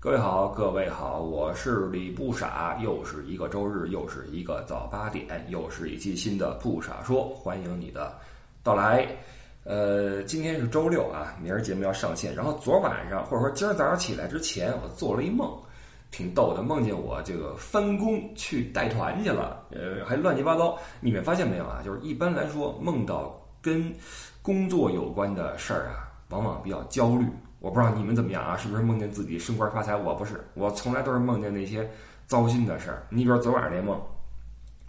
各位好，各位好，我是李不傻，又是一个周日，又是一个早八点，又是一期新的不傻说，欢迎你的到来。呃，今天是周六啊，明儿节目要上线。然后昨晚上或者说今儿早上起来之前，我做了一梦，挺逗的，梦见我这个翻工去带团去了，呃，还乱七八糟。你们发现没有啊？就是一般来说，梦到跟工作有关的事儿啊，往往比较焦虑。我不知道你们怎么样啊？是不是梦见自己升官发财？我不是，我从来都是梦见那些糟心的事儿。你比如昨晚上那梦，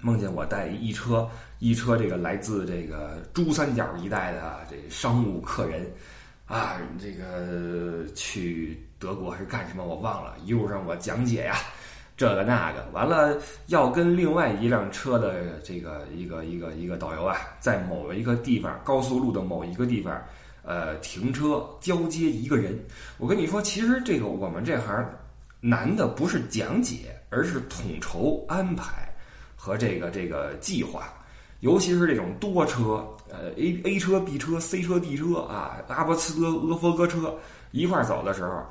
梦见我带一车一车这个来自这个珠三角一带的这商务客人，啊，这个去德国是干什么？我忘了。一路上我讲解呀，这个那个，完了要跟另外一辆车的这个一个一个一个导游啊，在某一个地方高速路的某一个地方。呃，停车交接一个人，我跟你说，其实这个我们这行难的不是讲解，而是统筹安排和这个这个计划，尤其是这种多车，呃，A A 车、B 车、C 车、D 车啊，阿波茨德、阿佛哥车一块走的时候，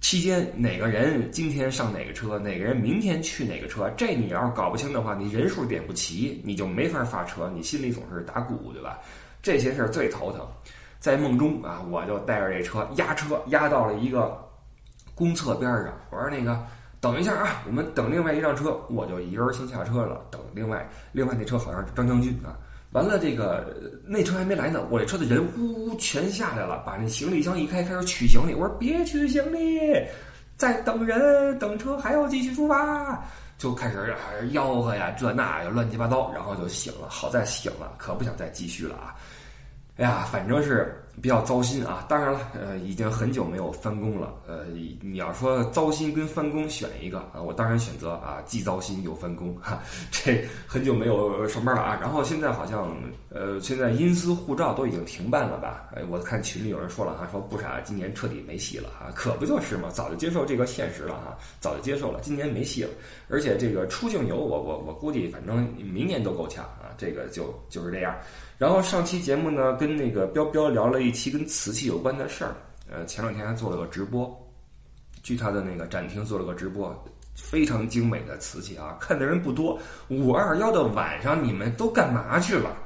期间哪个人今天上哪个车，哪个人明天去哪个车，这你要是搞不清的话，你人数点不齐，你就没法发车，你心里总是打鼓，对吧？这些事儿最头疼。在梦中啊，我就带着这车压车压到了一个公厕边上。我说：“那个等一下啊，我们等另外一辆车。”我就一个人先下车了，等另外另外那车好像是张将军啊。完了，这个那车还没来呢，我这车的人呜呜全下来了，把那行李箱一开，开始取行李。我说：“别取行李，在等人，等车还要继续出发。”就开始吆喝呀，这那呀乱七八糟，然后就醒了。好在醒了，可不想再继续了啊。哎呀，反正是比较糟心啊！当然了，呃，已经很久没有翻工了。呃，你要说糟心跟翻工选一个啊，我当然选择啊，既糟心又翻工哈。这很久没有上班了啊。然后现在好像，呃，现在因私护照都已经停办了吧？哎，我看群里有人说了哈，说不傻，今年彻底没戏了啊！可不就是嘛，早就接受这个现实了哈，早就接受了，今年没戏了。而且这个出境游，我我我估计反正明年都够呛啊，这个就就是这样。然后上期节目呢，跟那个彪彪聊了一一期跟瓷器有关的事儿。呃，前两天还做了个直播，去他的那个展厅做了个直播，非常精美的瓷器啊，看的人不多。五二幺的晚上，你们都干嘛去了？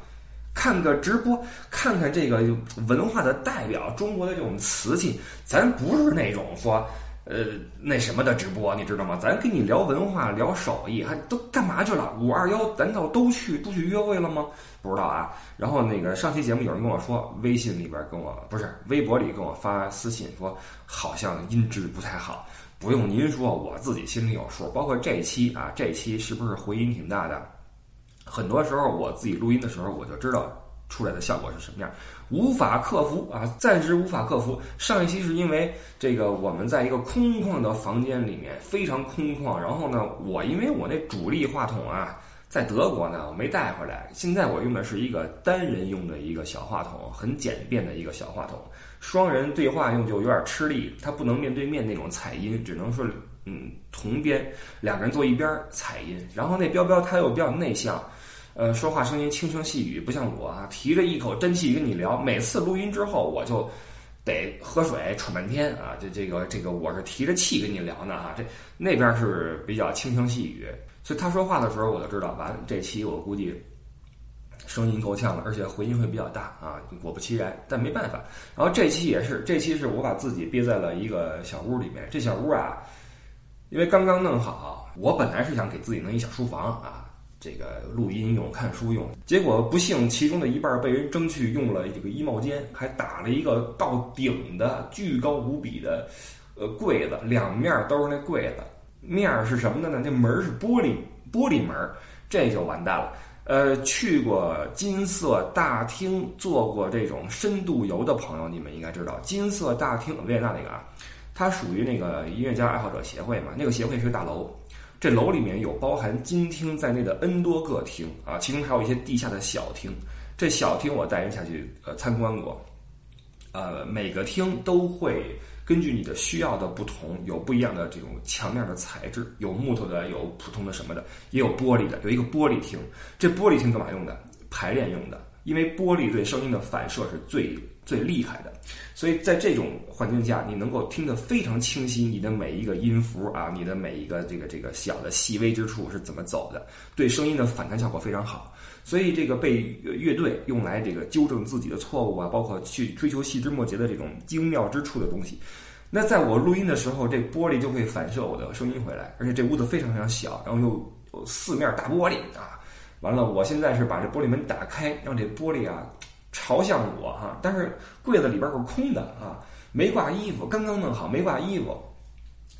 看个直播，看看这个文化的代表，中国的这种瓷器，咱不是那种说。呃，那什么的直播，你知道吗？咱跟你聊文化，聊手艺，还都干嘛去了？五二幺难道都去都去约会了吗？不知道啊。然后那个上期节目有人跟我说，微信里边跟我不是微博里跟我发私信说，好像音质不太好。不用您说，我自己心里有数。包括这期啊，这期是不是回音挺大的？很多时候我自己录音的时候，我就知道。出来的效果是什么样？无法克服啊，暂时无法克服。上一期是因为这个，我们在一个空旷的房间里面，非常空旷。然后呢，我因为我那主力话筒啊，在德国呢，我没带回来。现在我用的是一个单人用的一个小话筒，很简便的一个小话筒。双人对话用就有点吃力，它不能面对面那种采音，只能说嗯同边两个人坐一边采音。然后那彪彪他又比较内向。呃，说话声音轻声细语，不像我啊，提着一口真气跟你聊。每次录音之后，我就得喝水喘半天啊。这这个这个，我是提着气跟你聊呢啊。这那边是比较轻声细语，所以他说话的时候，我就知道，完这期我估计声音够呛了，而且回音会比较大啊。果不其然，但没办法。然后这期也是，这期是我把自己憋在了一个小屋里面。这小屋啊，因为刚刚弄好，我本来是想给自己弄一小书房啊。这个录音用、看书用，结果不幸其中的一半被人争去用了这个衣帽间，还打了一个到顶的巨高无比的呃柜子，两面都是那柜子，面是什么的呢？那门是玻璃玻璃门，这就完蛋了。呃，去过金色大厅做过这种深度游的朋友，你们应该知道，金色大厅维也纳那个啊，它属于那个音乐家爱好者协会嘛，那个协会是个大楼。这楼里面有包含金厅在内的 N 多个厅啊，其中还有一些地下的小厅。这小厅我带人下去呃参观过，呃，每个厅都会根据你的需要的不同，有不一样的这种墙面的材质，有木头的，有普通的什么的，也有玻璃的。有一个玻璃厅，这玻璃厅干嘛用的？排练用的，因为玻璃对声音的反射是最最厉害的。所以在这种环境下，你能够听得非常清晰，你的每一个音符啊，你的每一个这个这个小的细微之处是怎么走的，对声音的反弹效果非常好。所以这个被乐队用来这个纠正自己的错误啊，包括去追求细枝末节的这种精妙之处的东西。那在我录音的时候，这玻璃就会反射我的声音回来，而且这屋子非常非常小，然后又四面大玻璃啊。完了，我现在是把这玻璃门打开，让这玻璃啊朝向我哈。但是柜子里边是空的啊，没挂衣服，刚刚弄好没挂衣服，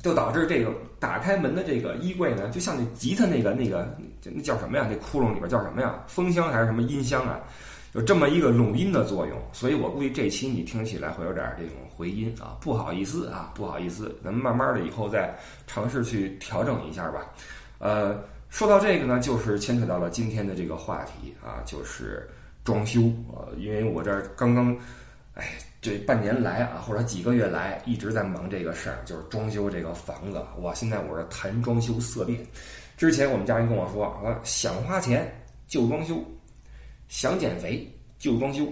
就导致这个打开门的这个衣柜呢，就像那吉他那个那个那叫什么呀？那窟窿里边叫什么呀？风箱还是什么音箱啊？有这么一个拢音的作用，所以我估计这期你听起来会有点这种回音啊，不好意思啊，不好意思，咱们慢慢的以后再尝试去调整一下吧。呃，说到这个呢，就是牵扯到了今天的这个话题啊，就是装修啊，因为我这刚刚，哎，这半年来啊，或者几个月来一直在忙这个事儿，就是装修这个房子。哇，现在我是谈装修色变。之前我们家人跟我说，啊，想花钱就装修。想减肥就装修，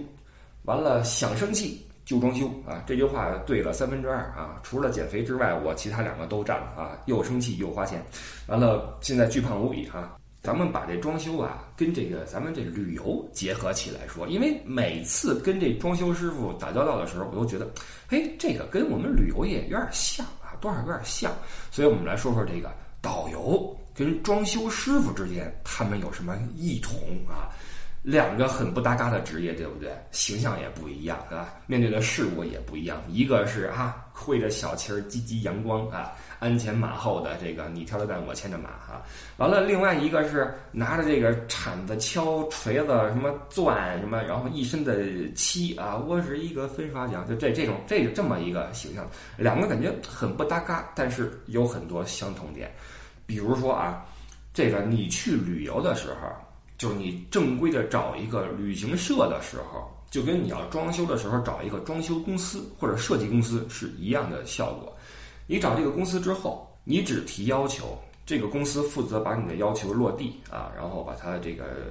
完了想生气就装修啊！这句话对了三分之二啊！除了减肥之外，我其他两个都占了啊！又生气又花钱，完了现在巨胖无比啊！咱们把这装修啊跟这个咱们这旅游结合起来说，因为每次跟这装修师傅打交道的时候，我都觉得，嘿，这个跟我们旅游业有点像啊，多少有点像，所以我们来说说这个导游跟装修师傅之间他们有什么异同啊？两个很不搭嘎的职业，对不对？形象也不一样，啊，面对的事物也不一样。一个是啊，挥着小旗儿，积极阳光啊，鞍前马后的这个你挑着担，我牵着马哈。完了，另外一个是拿着这个铲子、敲、锤子、什么钻什么，然后一身的漆啊。我是一个粉刷匠，就这这种这这么一个形象，两个感觉很不搭嘎，但是有很多相同点。比如说啊，这个你去旅游的时候。就是你正规的找一个旅行社的时候，就跟你要装修的时候找一个装修公司或者设计公司是一样的效果。你找这个公司之后，你只提要求，这个公司负责把你的要求落地啊，然后把它这个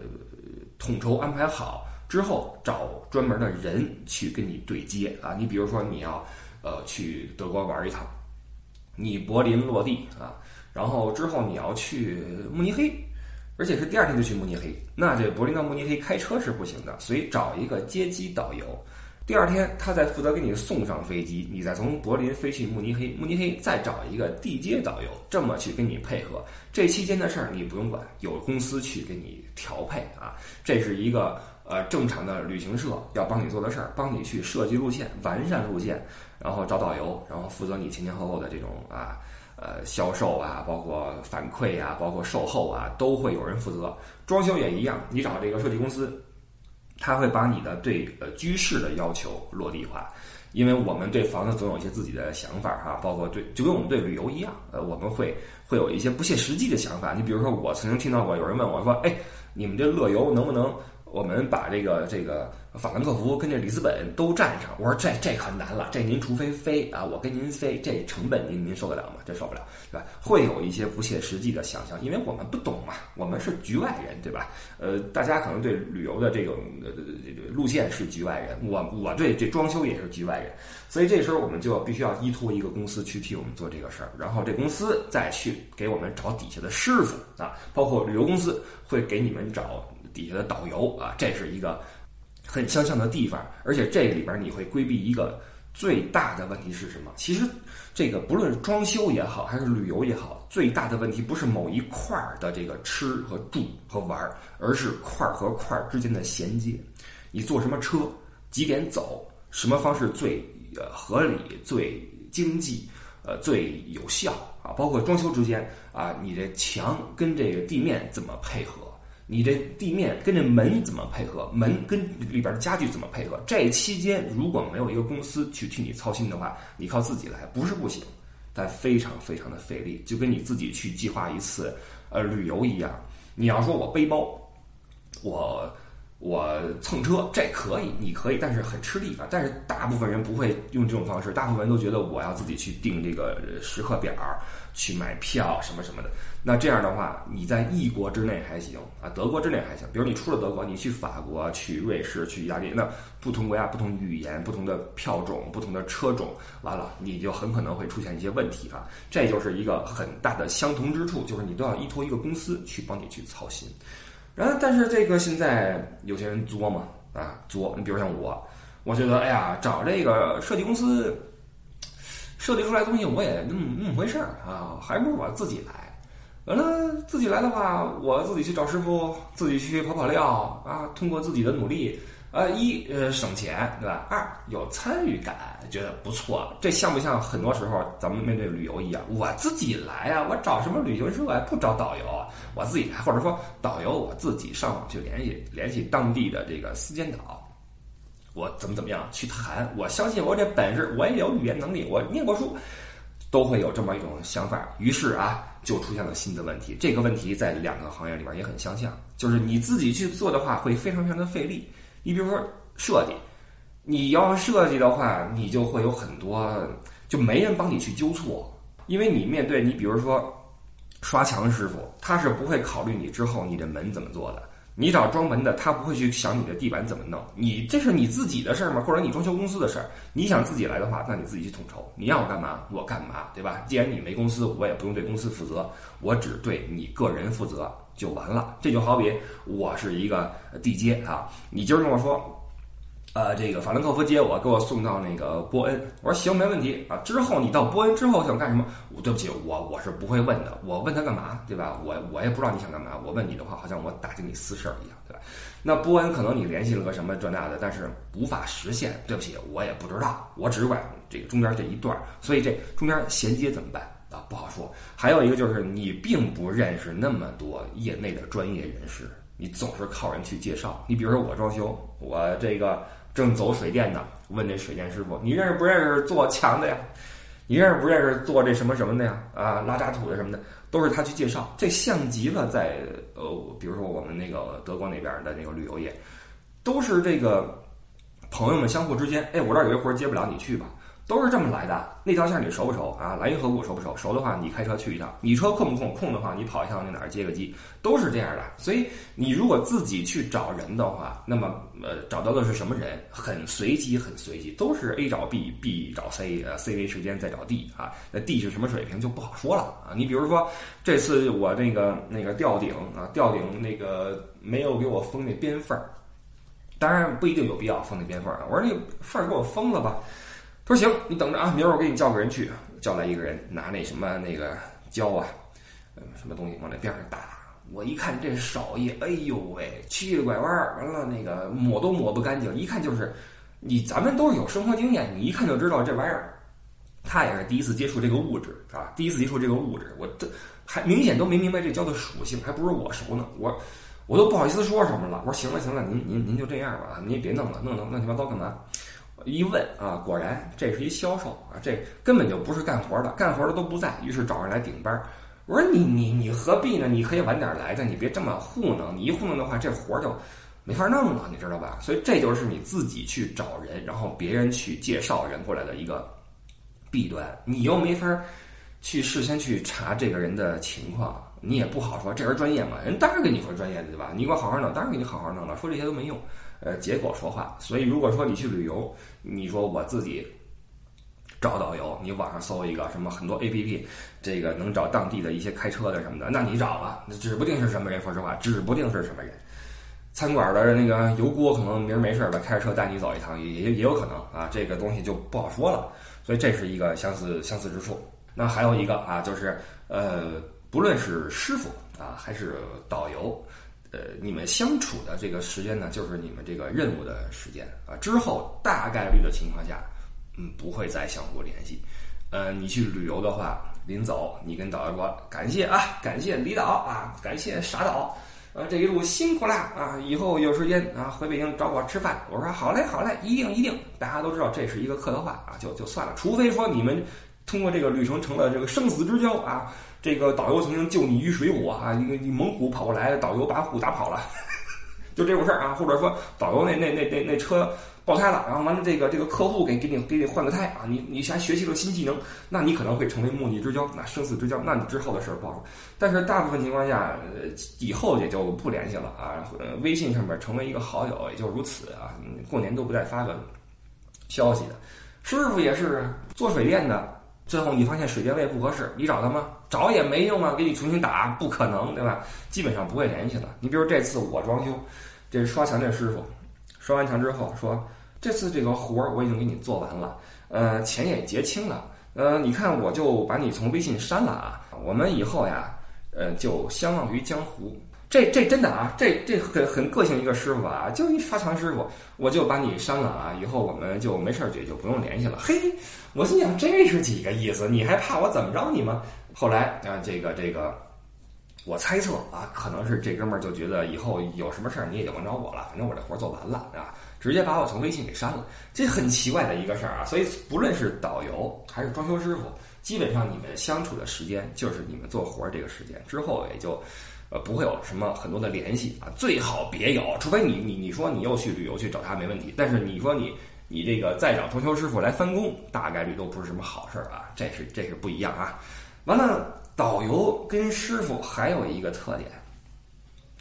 统筹安排好之后，找专门的人去跟你对接啊。你比如说你要呃去德国玩一趟，你柏林落地啊，然后之后你要去慕尼黑。而且是第二天就去慕尼黑，那这柏林到慕尼黑开车是不行的，所以找一个接机导游，第二天他再负责给你送上飞机，你再从柏林飞去慕尼黑，慕尼黑再找一个地接导游，这么去跟你配合。这期间的事儿你不用管，有公司去给你调配啊。这是一个呃正常的旅行社要帮你做的事儿，帮你去设计路线、完善路线，然后找导游，然后负责你前前后后的这种啊。呃，销售啊，包括反馈啊，包括售后啊，都会有人负责。装修也一样，你找这个设计公司，他会把你的对呃居室的要求落地化，因为我们对房子总有一些自己的想法哈，包括对就跟我们对旅游一样，呃，我们会会有一些不切实际的想法。你比如说，我曾经听到过有人问我说：“哎，你们这乐游能不能我们把这个这个？”法兰克福跟这里斯本都占上，我说这这可难了，这您除非飞啊，我跟您飞，这成本您您受得了吗？这受不了，对吧？会有一些不切实际的想象，因为我们不懂嘛，我们是局外人，对吧？呃，大家可能对旅游的这种呃这个路线是局外人，我我对这装修也是局外人，所以这时候我们就必须要依托一个公司去替我们做这个事儿，然后这公司再去给我们找底下的师傅啊，包括旅游公司会给你们找底下的导游啊，这是一个。很相像的地方，而且这里边你会规避一个最大的问题是什么？其实，这个不论装修也好，还是旅游也好，最大的问题不是某一块儿的这个吃和住和玩儿，而是块儿和块儿之间的衔接。你坐什么车，几点走，什么方式最合理、最经济、呃最有效啊？包括装修之间啊，你这墙跟这个地面怎么配合？你这地面跟这门怎么配合？门跟里边的家具怎么配合？这期间如果没有一个公司去替你操心的话，你靠自己来不是不行，但非常非常的费力，就跟你自己去计划一次呃旅游一样。你要说我背包，我我蹭车，这可以，你可以，但是很吃力啊。但是大部分人不会用这种方式，大部分人都觉得我要自己去订这个时刻表，去买票什么什么的。那这样的话，你在异国之内还行啊，德国之内还行。比如你出了德国，你去法国、去瑞士、去意大利，那不同国家、不同语言、不同的票种、不同的车种，完了你就很可能会出现一些问题啊。这就是一个很大的相同之处，就是你都要依托一个公司去帮你去操心。然后，但是这个现在有些人作嘛啊作，你比如像我，我觉得哎呀，找这个设计公司设计出来东西，我也那么那么回事儿啊，还不如我自己来。完了，自己来的话，我自己去找师傅，自己去跑跑料啊。通过自己的努力，呃，一呃省钱，对吧？二有参与感，觉得不错。这像不像很多时候咱们面对旅游一样？我自己来啊，我找什么旅行社啊？不找导游，我自己来，或者说导游我自己上网去联系联系当地的这个私间导，我怎么怎么样去谈？我相信我这本事，我也有语言能力，我念过书。都会有这么一种想法，于是啊，就出现了新的问题。这个问题在两个行业里边也很相像，就是你自己去做的话，会非常非常的费力。你比如说设计，你要设计的话，你就会有很多，就没人帮你去纠错，因为你面对你，比如说刷墙师傅，他是不会考虑你之后你的门怎么做的。你找装门的，他不会去想你的地板怎么弄，你这是你自己的事儿吗？或者你装修公司的事儿？你想自己来的话，那你自己去统筹。你让我干嘛，我干嘛，对吧？既然你没公司，我也不用对公司负责，我只对你个人负责就完了。这就好比我是一个地接啊，你今儿跟我说。呃，这个法兰克福接我，给我送到那个波恩。我说行，没问题啊。之后你到波恩之后想干什么？对不起，我我是不会问的。我问他干嘛，对吧？我我也不知道你想干嘛。我问你的话，好像我打听你私事儿一样，对吧？那波恩可能你联系了个什么这那的，但是无法实现。对不起，我也不知道，我只管这个中间这一段。所以这中间衔接怎么办啊？不好说。还有一个就是你并不认识那么多业内的专业人士，你总是靠人去介绍。你比如说我装修，我这个。正走水电呢，问那水电师傅：“你认识不认识做墙的呀？你认识不认识做这什么什么的呀？啊，拉渣土的什么的，都是他去介绍。这像极了在呃，比如说我们那个德国那边的那个旅游业，都是这个朋友们相互之间，哎，我这儿有一活接不了，你去吧。”都是这么来的，那条线你熟不熟啊？来运河谷熟不熟？熟的话，你开车去一趟；你车空不空？空的话，你跑一趟那哪儿接个机，都是这样的。所以你如果自己去找人的话，那么呃，找到的是什么人？很随机，很随机，都是 A 找 B，B 找 C，呃，C 为时间再找 D 啊。那 D 是什么水平就不好说了啊。你比如说这次我那个那个吊顶啊，吊顶那个没有给我封那边缝儿，当然不一定有必要封那边缝儿。我说那缝儿给我封了吧。说行，你等着啊，明儿我给你叫个人去，叫来一个人拿那什么那个胶啊，什么东西往那边上打。我一看这手艺，哎呦喂，曲里拐弯儿，完了那个抹都抹不干净，一看就是你咱们都是有生活经验，你一看就知道这玩意儿，他也是第一次接触这个物质啊，第一次接触这个物质，我这还明显都没明白这胶的属性，还不如我熟呢，我我都不好意思说什么了。我说行了行了，您您您就这样吧，您也别弄了，弄弄乱七八糟干嘛？一问啊，果然这是一销售啊，这根本就不是干活的，干活的都不在，于是找人来顶班。我说你你你何必呢？你可以晚点来的，你别这么糊弄。你一糊弄的话，这活就没法弄了，你知道吧？所以这就是你自己去找人，然后别人去介绍人过来的一个弊端。你又没法去事先去查这个人的情况，你也不好说这人专业嘛？人当然跟你说专业的对吧？你给我好好弄，当然给你好好弄了。说这些都没用。呃，结果说话。所以，如果说你去旅游，你说我自己找导游，你网上搜一个什么很多 A P P，这个能找当地的一些开车的什么的，那你找吧，那指不定是什么人。说实话，指不定是什么人。餐馆的那个油锅可能明儿没事儿了，开着车带你走一趟，也也也有可能啊。这个东西就不好说了。所以这是一个相似相似之处。那还有一个啊，就是呃，不论是师傅啊，还是导游。呃，你们相处的这个时间呢，就是你们这个任务的时间啊。之后大概率的情况下，嗯，不会再相互联系。呃，你去旅游的话，临走你跟导游说感谢啊，感谢李导啊，感谢傻导，啊，这一路辛苦啦啊，以后有时间啊回北京找我吃饭。我说好嘞，好嘞，一定一定。大家都知道这是一个客套话啊，就就算了。除非说你们通过这个旅程成了这个生死之交啊。这个导游曾经救你于水火啊！一个你猛虎跑过来，导游把虎打跑了，就这种事儿啊，或者说导游那那那那那车爆胎了，然后完了这个这个客户给给你给你换个胎啊，你你还学习了新技能，那你可能会成为莫逆之交，那生死之交，那你之后的事儿不好说。但是大部分情况下，以后也就不联系了啊，微信上面成为一个好友也就如此啊，过年都不带发个消息的。师傅也是做水电的。最后你发现水电位不合适，你找他吗？找也没用啊，给你重新打不可能，对吧？基本上不会联系了。你比如这次我装修，这刷墙这师傅，刷完墙之后说，这次这个活儿我已经给你做完了，呃，钱也结清了，呃，你看我就把你从微信删了啊，我们以后呀，呃，就相忘于江湖。这这真的啊，这这很很个性一个师傅啊，就一刷墙师傅，我就把你删了啊，以后我们就没事儿就就不用联系了。嘿，我心想这是几个意思？你还怕我怎么着你吗？后来啊，这个这个，我猜测啊，可能是这哥们儿就觉得以后有什么事儿你也就甭找我了，反正我这活做完了啊，直接把我从微信给删了。这很奇怪的一个事儿啊，所以不论是导游还是装修师傅，基本上你们相处的时间就是你们做活儿这个时间，之后也就。呃，不会有什么很多的联系啊，最好别有，除非你你你说你又去旅游去找他没问题，但是你说你你这个再找装修师傅来翻工，大概率都不是什么好事儿啊，这是这是不一样啊。完了，导游跟师傅还有一个特点，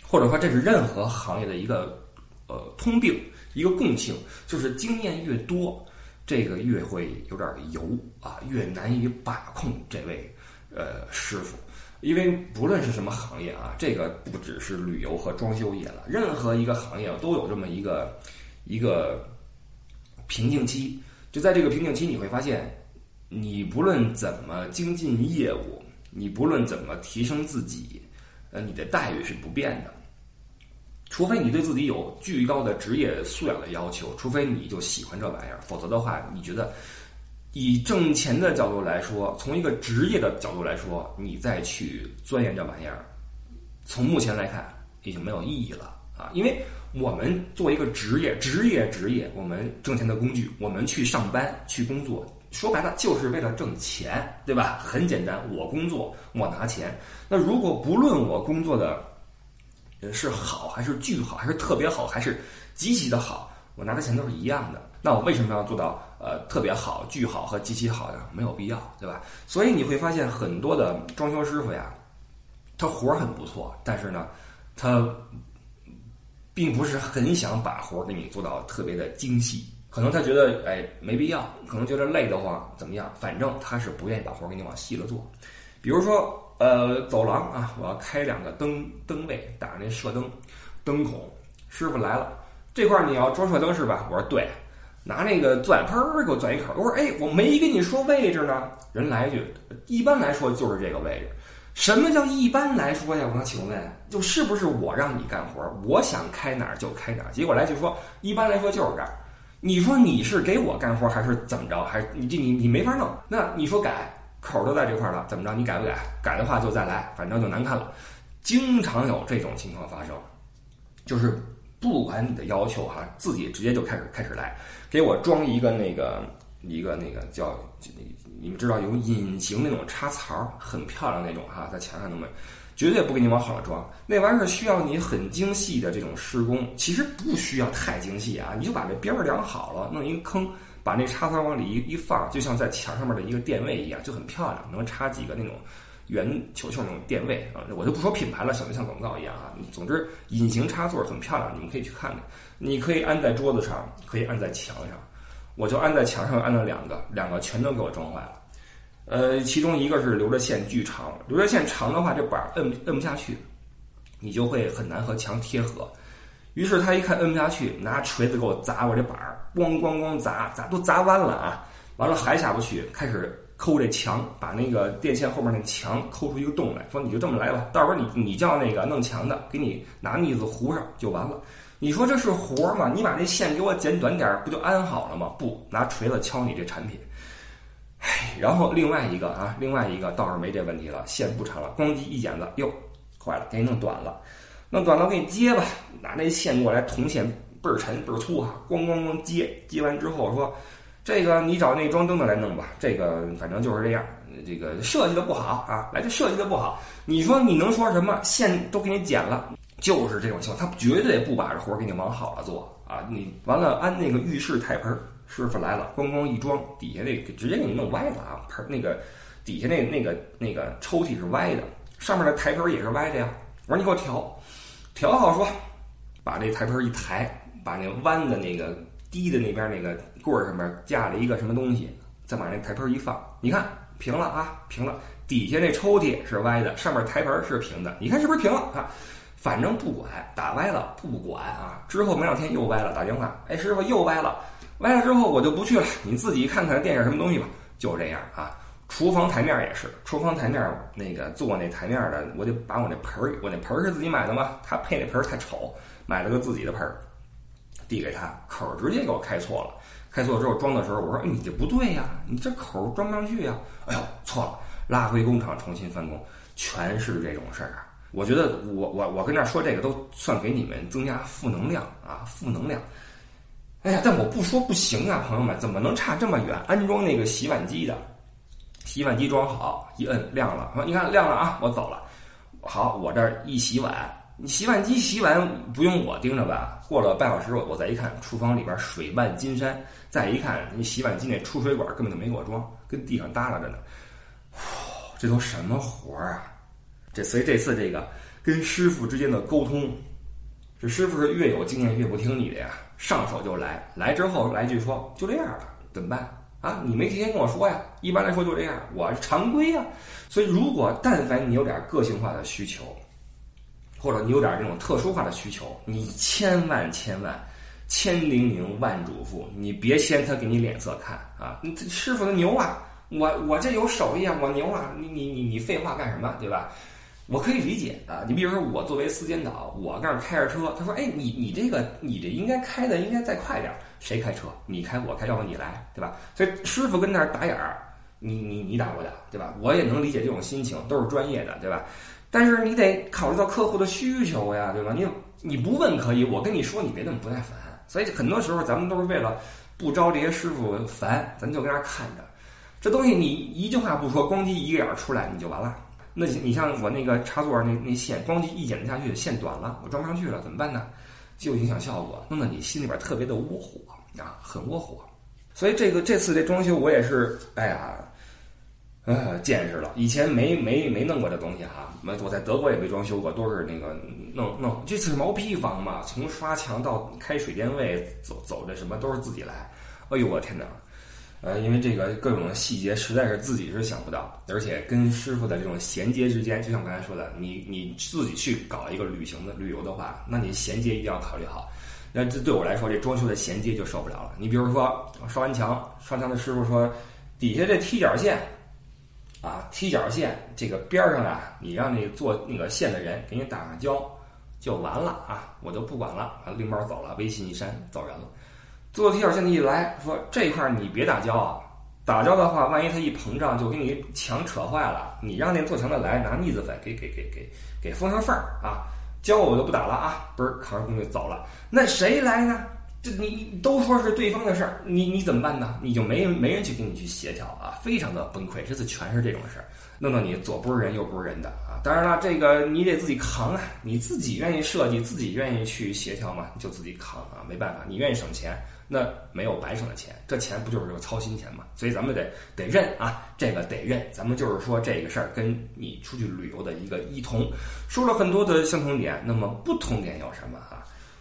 或者说这是任何行业的一个呃通病，一个共性，就是经验越多，这个越会有点油啊，越难以把控这位呃师傅。因为不论是什么行业啊，这个不只是旅游和装修业了，任何一个行业都有这么一个一个瓶颈期。就在这个瓶颈期，你会发现，你不论怎么精进业务，你不论怎么提升自己，呃，你的待遇是不变的。除非你对自己有巨高的职业素养的要求，除非你就喜欢这玩意儿，否则的话，你觉得。以挣钱的角度来说，从一个职业的角度来说，你再去钻研这玩意儿，从目前来看已经没有意义了啊！因为我们作为一个职业，职业职业，我们挣钱的工具，我们去上班去工作，说白了就是为了挣钱，对吧？很简单，我工作我拿钱。那如果不论我工作的是好还是巨好，还是特别好，还是极其的好，我拿的钱都是一样的。那我为什么要做到呃特别好、巨好和极其好呢？没有必要，对吧？所以你会发现很多的装修师傅呀，他活儿很不错，但是呢，他并不是很想把活儿给你做到特别的精细。可能他觉得哎没必要，可能觉得累得慌，怎么样？反正他是不愿意把活儿给你往细了做。比如说呃走廊啊，我要开两个灯灯位，打那射灯灯孔，师傅来了，这块儿你要装射灯是吧？我说对。拿那个钻，喷儿给我钻一口。我说：“哎，我没跟你说位置呢。”人来一句：“一般来说就是这个位置。”什么叫一般来说呀？我想请问，就是不是我让你干活，我想开哪儿就开哪儿？结果来句说：“一般来说就是这儿。”你说你是给我干活还是怎么着？还是你这你你没法弄？那你说改口都在这块儿了，怎么着？你改不改？改的话就再来，反正就难看了。经常有这种情况发生，就是。不管你的要求哈，自己直接就开始开始来，给我装一个那个一个那个叫你你们知道有隐形那种插槽，很漂亮那种哈，在墙上那么，绝对不给你往好了装。那玩意儿需要你很精细的这种施工，其实不需要太精细啊，你就把这边儿量好了，弄一个坑，把那插槽往里一一放，就像在墙上面的一个电位一样，就很漂亮，能插几个那种。圆球球那种电位啊，我就不说品牌了，省得像广告一样啊。总之，隐形插座很漂亮，你们可以去看看。你可以安在桌子上，可以安在墙上。我就安在墙上安了两个，两个全都给我装坏了。呃，其中一个是留着线巨长，留着线长的话，这板摁摁不下去，你就会很难和墙贴合。于是他一看摁不下去，拿锤子给我砸我这板儿，咣咣咣砸砸，都砸弯了啊！完了还下不去，开始。抠这墙，把那个电线后面那墙抠出一个洞来，说你就这么来吧，到时候你你叫那个弄墙的给你拿腻子糊上就完了。你说这是活儿吗？你把那线给我剪短点，不就安好了吗？不拿锤子敲你这产品。唉，然后另外一个啊，另外一个倒是没这问题了，线不长了，咣叽一剪子，哟，坏了，给你弄短了，弄短了我给你接吧，拿那线过来，铜线倍儿沉倍儿粗啊，咣咣咣接，接完之后说。这个你找那装灯的来弄吧，这个反正就是这样，这个设计的不好啊，来这设计的不好。你说你能说什么？线都给你剪了，就是这种情况，他绝对不把这活儿给你往好了做啊！你完了安那个浴室台盆，师傅来了，咣咣一装，底下那直接给你弄歪了啊！盆那个底下那那个那个抽屉是歪的，上面的台盆也是歪的呀。我说你给我调，调好说，把这台盆一抬，把那弯的那个低的那边那个柜儿上面架了一个什么东西，再把那台盆一放，你看平了啊，平了。底下那抽屉是歪的，上面台盆是平的，你看是不是平了啊？反正不管打歪了不管啊，之后没两天又歪了，打电话，哎师傅又歪了，歪了之后我就不去了，你自己看看垫上什么东西吧，就这样啊。厨房台面也是，厨房台面那个做那台面的，我得把我那盆儿，我那盆儿是自己买的嘛，他配那盆儿太丑，买了个自己的盆儿，递给他，口直接给我开错了，开错之后装的时候我说你这不对呀，你这口装不上去呀，哎呦错了，拉回工厂重新翻工，全是这种事儿啊。我觉得我我我跟这儿说这个都算给你们增加负能量啊，负能量。哎呀，但我不说不行啊，朋友们，怎么能差这么远？安装那个洗碗机的，洗碗机装好，一摁亮了，你看亮了啊，我走了。好，我这儿一洗碗，你洗碗机洗碗不用我盯着吧？过了半小时，我再一看，厨房里边水漫金山，再一看，你洗碗机那出水管根本就没给我装，跟地上耷拉着呢。这都什么活儿啊？这所以这次这个跟师傅之间的沟通，这师傅是越有经验越不听你的呀，上手就来，来之后来句说就这样了，怎么办啊？你没提前跟我说呀？一般来说就这样，我常规呀。所以如果但凡你有点个性化的需求，或者你有点这种特殊化的需求，你千万千万千叮咛万嘱咐，你别嫌他给你脸色看啊！你师傅他牛啊，我我这有手艺啊，我牛啊！你你你你废话干什么？对吧？我可以理解啊，你比如说我作为司监导，我那儿开着车，他说：“哎，你你这个你这应该开的应该再快点儿，谁开车？你开我开，要不你来，对吧？”所以师傅跟那儿打眼儿，你你你打我打，对吧？我也能理解这种心情，都是专业的，对吧？但是你得考虑到客户的需求呀，对吧？你你不问可以，我跟你说，你别那么不耐烦。所以很多时候咱们都是为了不招这些师傅烦，咱就跟那看着，这东西你一句话不说，咣叽一个眼儿出来，你就完了。那你像我那个插座那那线，咣叽一剪下去，线短了，我装不上去了，怎么办呢？就影响效果，弄得你心里边特别的窝火啊，很窝火。所以这个这次这装修我也是，哎呀，呃，见识了。以前没没没弄过这东西哈，没我在德国也没装修过，都是那个弄弄。这次是毛坯房嘛，从刷墙到开水电位，走走这什么都是自己来。哎呦我天哪！呃，因为这个各种细节实在是自己是想不到，而且跟师傅的这种衔接之间，就像我刚才说的，你你自己去搞一个旅行的旅游的话，那你衔接一定要考虑好。那这对我来说，这装修的衔接就受不了了。你比如说刷完墙，刷墙的师傅说，底下这踢脚线，啊，踢脚线这个边上啊，你让那做那个线的人给你打上胶，就完了啊，我就不管了啊，拎包走了，微信一删，走人了。做踢脚线的一来说这块你别打胶啊，打胶的话，万一它一膨胀就给你墙扯坏了。你让那做墙的来拿腻子粉给给给给给封上缝儿啊，胶我就不打了啊，嘣儿扛着工具走了。那谁来呢？这你你都说是对方的事儿，你你怎么办呢？你就没没人去跟你去协调啊，非常的崩溃。这次全是这种事儿，弄得你左不是人右不是人的啊。当然了，这个你得自己扛啊，你自己愿意设计，自己愿意去协调嘛，就自己扛啊，没办法，你愿意省钱。那没有白省的钱，这钱不就是这个操心钱吗？所以咱们得得认啊，这个得认。咱们就是说这个事儿跟你出去旅游的一个异同，说了很多的相同点，那么不同点有什么啊？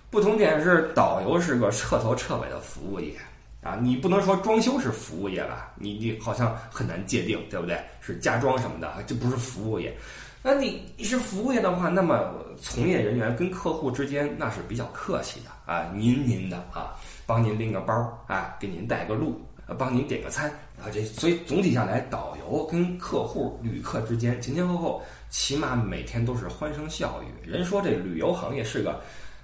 不同点是导游是个彻头彻尾的服务业啊，你不能说装修是服务业吧？你你好像很难界定，对不对？是家装什么的，这不是服务业。那你你是服务业的话，那么从业人员跟客户之间那是比较客气的啊，您您的啊。帮您拎个包啊，给您带个路，帮您点个餐啊，这所以总体下来，导游跟客户、旅客之间前前后后，起码每天都是欢声笑语。人说这旅游行业是个，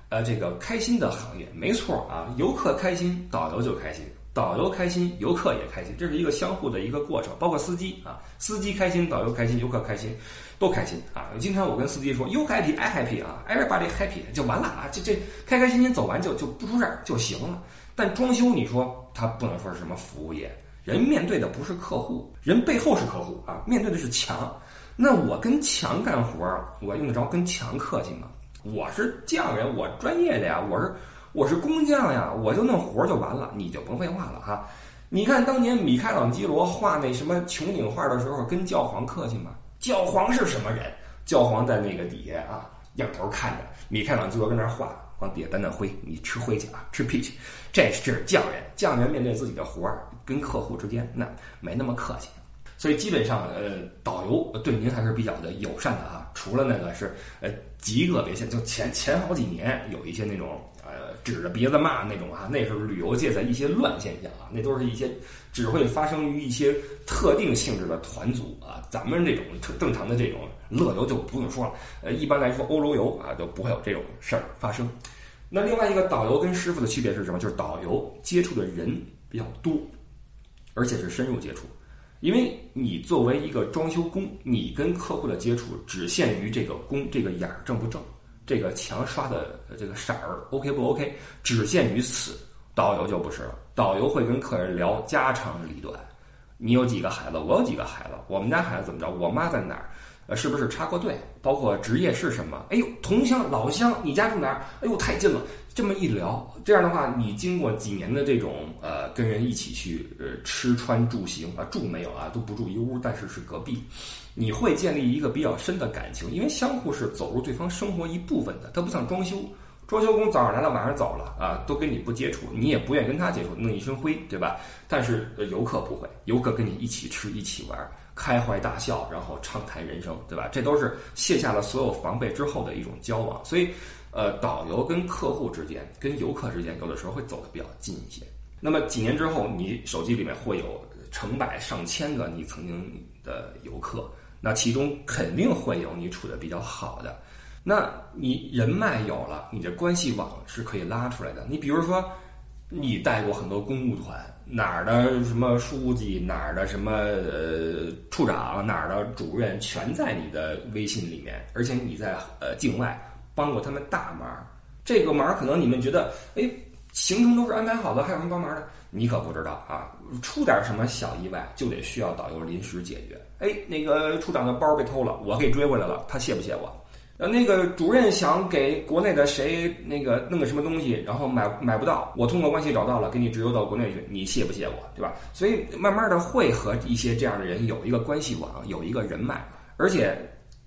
呃，这个开心的行业，没错啊，游客开心，导游就开心。导游开心，游客也开心，这是一个相互的一个过程。包括司机啊，司机开心，导游开心，游客开心，都开心啊。经常我跟司机说，You happy, I happy 啊，Everybody happy 就完了啊，这这开开心心走完就就不出事儿就行了。但装修，你说它不能说是什么服务业，人面对的不是客户，人背后是客户啊，面对的是墙。那我跟墙干活，我用得着跟墙客气吗？我是匠人，我专业的呀，我是我是工匠呀，我就弄活就完了，你就甭废话了哈。你看当年米开朗基罗画那什么穹顶画的时候，跟教皇客气吗？教皇是什么人？教皇在那个底下啊，仰头看着米开朗基罗跟那画，往底下掸掸灰，你吃灰去啊，吃屁去。这是匠人，匠人面对自己的活儿，跟客户之间那没那么客气。所以基本上，呃，导游对您还是比较的友善的啊。除了那个是呃极个别现，就前前好几年有一些那种。呃，指着鼻子骂那种啊，那是旅游界的一些乱现象啊，那都是一些只会发生于一些特定性质的团组啊。咱们这种正常的这种乐游就不用说了，呃，一般来说欧洲游啊就不会有这种事儿发生。那另外一个导游跟师傅的区别是什么？就是导游接触的人比较多，而且是深入接触，因为你作为一个装修工，你跟客户的接触只限于这个工这个眼儿正不正。这个墙刷的这个色儿 OK 不 OK，只限于此。导游就不是了，导游会跟客人聊家长里短。你有几个孩子？我有几个孩子？我们家孩子怎么着？我妈在哪儿？呃，是不是插过队？包括职业是什么？哎呦，同乡老乡，你家住哪儿？哎呦，太近了。这么一聊，这样的话，你经过几年的这种呃，跟人一起去呃吃穿住行啊，住没有啊，都不住一屋，但是是隔壁。你会建立一个比较深的感情，因为相互是走入对方生活一部分的。它不像装修，装修工早上来了，晚上走了啊，都跟你不接触，你也不愿意跟他接触，弄一身灰，对吧？但是游客不会，游客跟你一起吃，一起玩，开怀大笑，然后畅谈人生，对吧？这都是卸下了所有防备之后的一种交往。所以，呃，导游跟客户之间、跟游客之间，有的时候会走得比较近一些。那么几年之后，你手机里面会有成百上千个你曾经的游客。那其中肯定会有你处的比较好的，那你人脉有了，你的关系网是可以拉出来的。你比如说，你带过很多公务团，哪儿的什么书记，哪儿的什么呃处长，哪儿的主任，全在你的微信里面，而且你在呃境外帮过他们大忙。这个忙可能你们觉得，哎，行程都是安排好的，还有什么帮忙的？你可不知道啊，出点什么小意外，就得需要导游临时解决。哎，那个处长的包被偷了，我给追回来了，他谢不谢我？呃，那个主任想给国内的谁那个弄个什么东西，然后买买不到，我通过关系找到了，给你直邮到国内去，你谢不谢我？对吧？所以慢慢的会和一些这样的人有一个关系网，有一个人脉，而且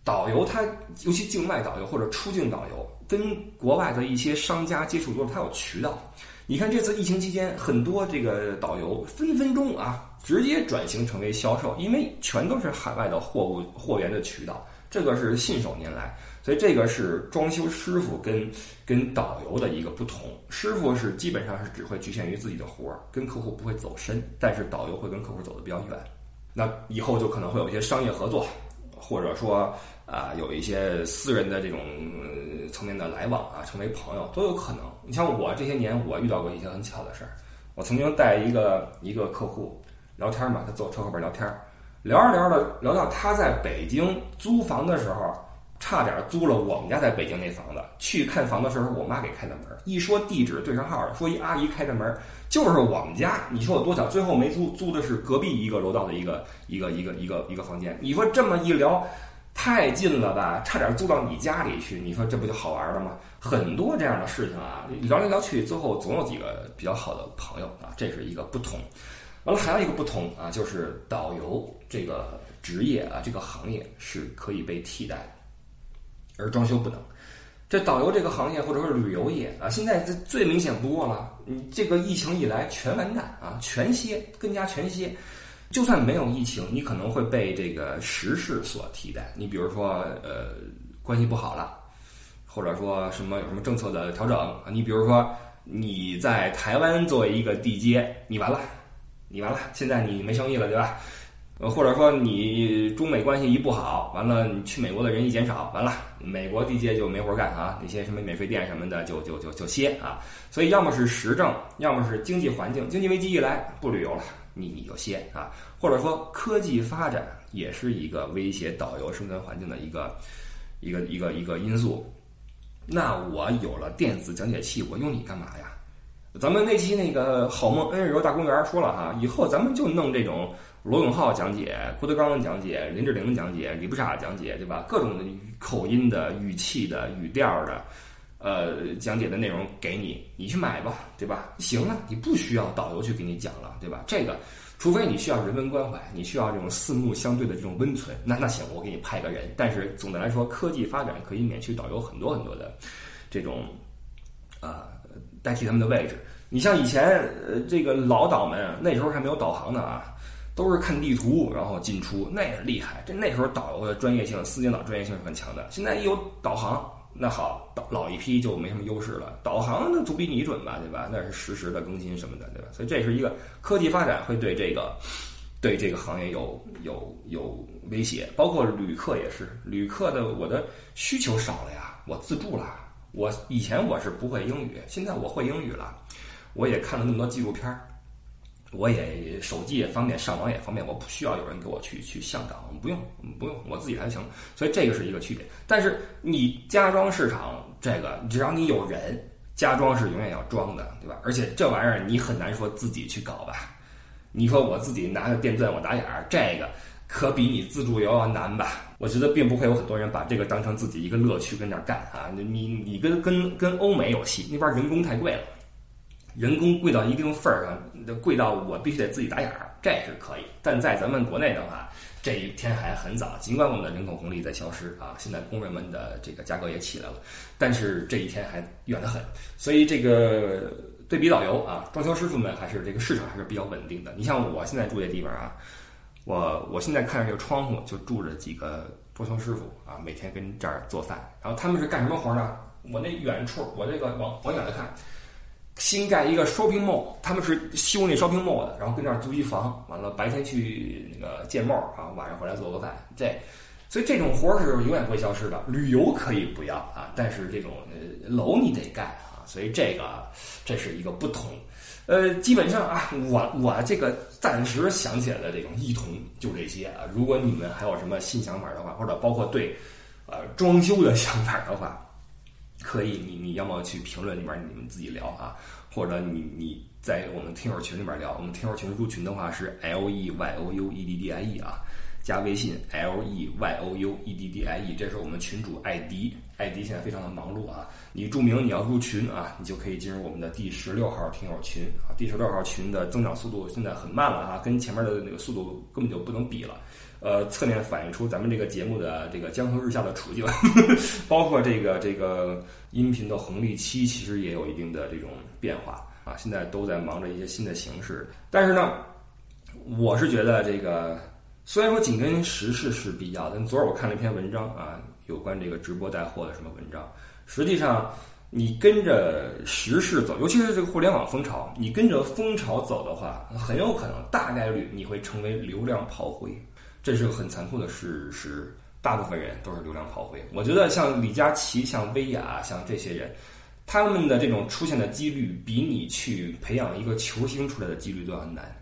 导游他尤其境外导游或者出境导游，跟国外的一些商家接触多了，他有渠道。你看这次疫情期间，很多这个导游分分钟啊。直接转型成为销售，因为全都是海外的货物货源的渠道，这个是信手拈来。所以这个是装修师傅跟跟导游的一个不同。师傅是基本上是只会局限于自己的活儿，跟客户不会走深，但是导游会跟客户走得比较远。那以后就可能会有一些商业合作，或者说啊有一些私人的这种层面的来往啊，成为朋友都有可能。你像我这些年，我遇到过一些很巧的事儿。我曾经带一个一个客户。聊天嘛，他坐车后边聊天，聊着聊着聊到他在北京租房的时候，差点租了我们家在北京那房子。去看房的时候，我妈给开的门。一说地址对上号了，说一阿姨开的门，就是我们家。你说我多巧，最后没租，租的是隔壁一个楼道的一个一个一个一个一个房间。你说这么一聊，太近了吧？差点租到你家里去。你说这不就好玩了吗？很多这样的事情啊，聊来聊去，最后总有几个比较好的朋友啊，这是一个不同。完了，还有一个不同啊，就是导游这个职业啊，这个行业是可以被替代的，而装修不能。这导游这个行业或者说旅游业啊，现在这最明显不过了。你这个疫情以来全完蛋啊，全歇，更加全歇。就算没有疫情，你可能会被这个时事所替代。你比如说，呃，关系不好了，或者说什么有什么政策的调整啊。你比如说你在台湾作为一个地接，你完了。你完了，现在你没生意了，对吧？呃，或者说你中美关系一不好，完了你去美国的人一减少，完了美国地界就没活干啊，那些什么免税店什么的就就就就歇啊。所以要么是时政，要么是经济环境，经济危机一来不旅游了，你你就歇啊。或者说科技发展也是一个威胁导游生存环境的一个一个一个一个因素。那我有了电子讲解器，我用你干嘛呀？咱们那期那个好梦恩日游大公园说了哈，以后咱们就弄这种罗永浩讲解、郭德纲讲解、林志玲讲解、李不傻讲解，对吧？各种的口音的、语气的、语调的，呃，讲解的内容给你，你去买吧，对吧？行了，你不需要导游去给你讲了，对吧？这个，除非你需要人文关怀，你需要这种四目相对的这种温存，那那行，我给你派个人。但是总的来说，科技发展可以免去导游很多很多的这种，啊，代替他们的位置。你像以前，呃，这个老导们那时候还没有导航呢啊，都是看地图然后进出，那也厉害。这那时候导游的专业性，司机导专业性是很强的。现在一有导航，那好，导老一批就没什么优势了。导航那总比你准吧，对吧？那是实时的更新什么的，对吧？所以这是一个科技发展会对这个对这个行业有有有威胁，包括旅客也是，旅客的我的需求少了呀，我自助了。我以前我是不会英语，现在我会英语了。我也看了那么多纪录片儿，我也手机也方便，上网也方便，我不需要有人给我去去向导，不用不用，我自己还行。所以这个是一个区别。但是你家装市场这个，只要你有人，家装是永远要装的，对吧？而且这玩意儿你很难说自己去搞吧？你说我自己拿个电钻我打眼儿，这个可比你自助游要难吧？我觉得并不会有很多人把这个当成自己一个乐趣跟那儿干啊！你你跟跟跟欧美有戏，那边人工太贵了。人工贵到一定份儿上，贵到我必须得自己打眼儿，这是可以。但在咱们国内的话，这一天还很早。尽管我们的人口红利在消失啊，现在工人们的这个价格也起来了，但是这一天还远得很。所以这个对比导游啊，装修师傅们还是这个市场还是比较稳定的。你像我现在住这地方啊，我我现在看着这个窗户就住着几个装修师傅啊，每天跟这儿做饭。然后他们是干什么活呢？我那远处，我这个往往远了看。新盖一个 shopping mall，他们是修那 shopping mall 的，然后跟那儿租一房，完了白天去那个建 mall 啊，晚上回来做个饭。这，所以这种活儿是永远不会消失的。旅游可以不要啊，但是这种楼你得盖啊，所以这个这是一个不同。呃，基本上啊，我我这个暂时想起来的这种异同就这些啊。如果你们还有什么新想法的话，或者包括对呃装修的想法的话。可以，你你要么去评论里面你们自己聊啊，或者你你在我们听友群里面聊。我们听友群入群的话是 L E Y O U E D D I E 啊，加微信 L E Y O U E D D I E，这是我们群主艾迪，艾迪现在非常的忙碌啊。你注明你要入群啊，你就可以进入我们的第十六号听友群啊。第十六号群的增长速度现在很慢了啊，跟前面的那个速度根本就不能比了。呃，侧面反映出咱们这个节目的这个江河日下的处境，包括这个这个音频的红利期，其实也有一定的这种变化啊。现在都在忙着一些新的形式，但是呢，我是觉得这个虽然说紧跟时事是必要，但昨儿我看了一篇文章啊，有关这个直播带货的什么文章。实际上，你跟着时事走，尤其是这个互联网风潮，你跟着风潮走的话，很有可能大概率你会成为流量炮灰。这是个很残酷的事实，大部分人都是流量炮灰。我觉得像李佳琦、像薇娅、像这些人，他们的这种出现的几率，比你去培养一个球星出来的几率都要难。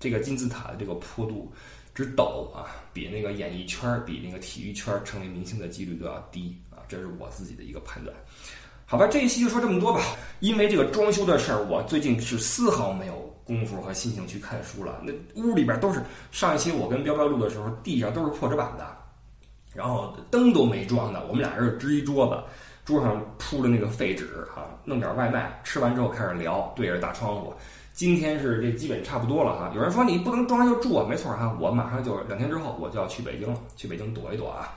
这个金字塔的这个坡度之陡啊，比那个演艺圈、比那个体育圈成为明星的几率都要低啊。这是我自己的一个判断。好吧，这一期就说这么多吧。因为这个装修的事儿，我最近是丝毫没有。功夫和心情去看书了，那屋里边都是上一期我跟彪彪录的时候，地上都是破纸板的，然后灯都没装的，我们俩人支一桌子，桌上铺着那个废纸啊，弄点外卖，吃完之后开始聊，对着大窗户。今天是这基本差不多了哈。有人说你不能装就住啊，没错哈，我马上就两天之后我就要去北京了，去北京躲一躲啊，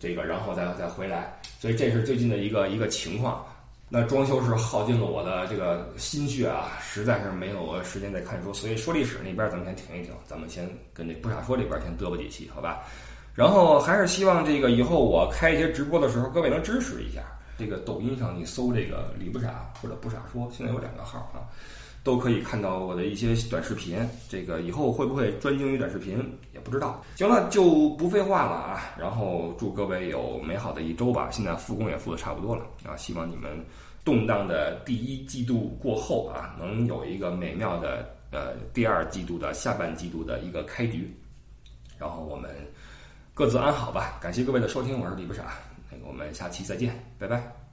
这个然后再再回来，所以这是最近的一个一个情况。那装修是耗尽了我的这个心血啊，实在是没有时间再看书，所以说历史那边咱们先停一停，咱们先跟这不傻说里边先嘚啵几期，好吧？然后还是希望这个以后我开一些直播的时候，各位能支持一下。这个抖音上你搜这个李不傻或者不傻说，现在有两个号啊。都可以看到我的一些短视频，这个以后会不会专精于短视频也不知道。行了，就不废话了啊！然后祝各位有美好的一周吧。现在复工也复的差不多了啊，希望你们动荡的第一季度过后啊，能有一个美妙的呃第二季度的下半季度的一个开局。然后我们各自安好吧。感谢各位的收听，我是李不傻，那个我们下期再见，拜拜。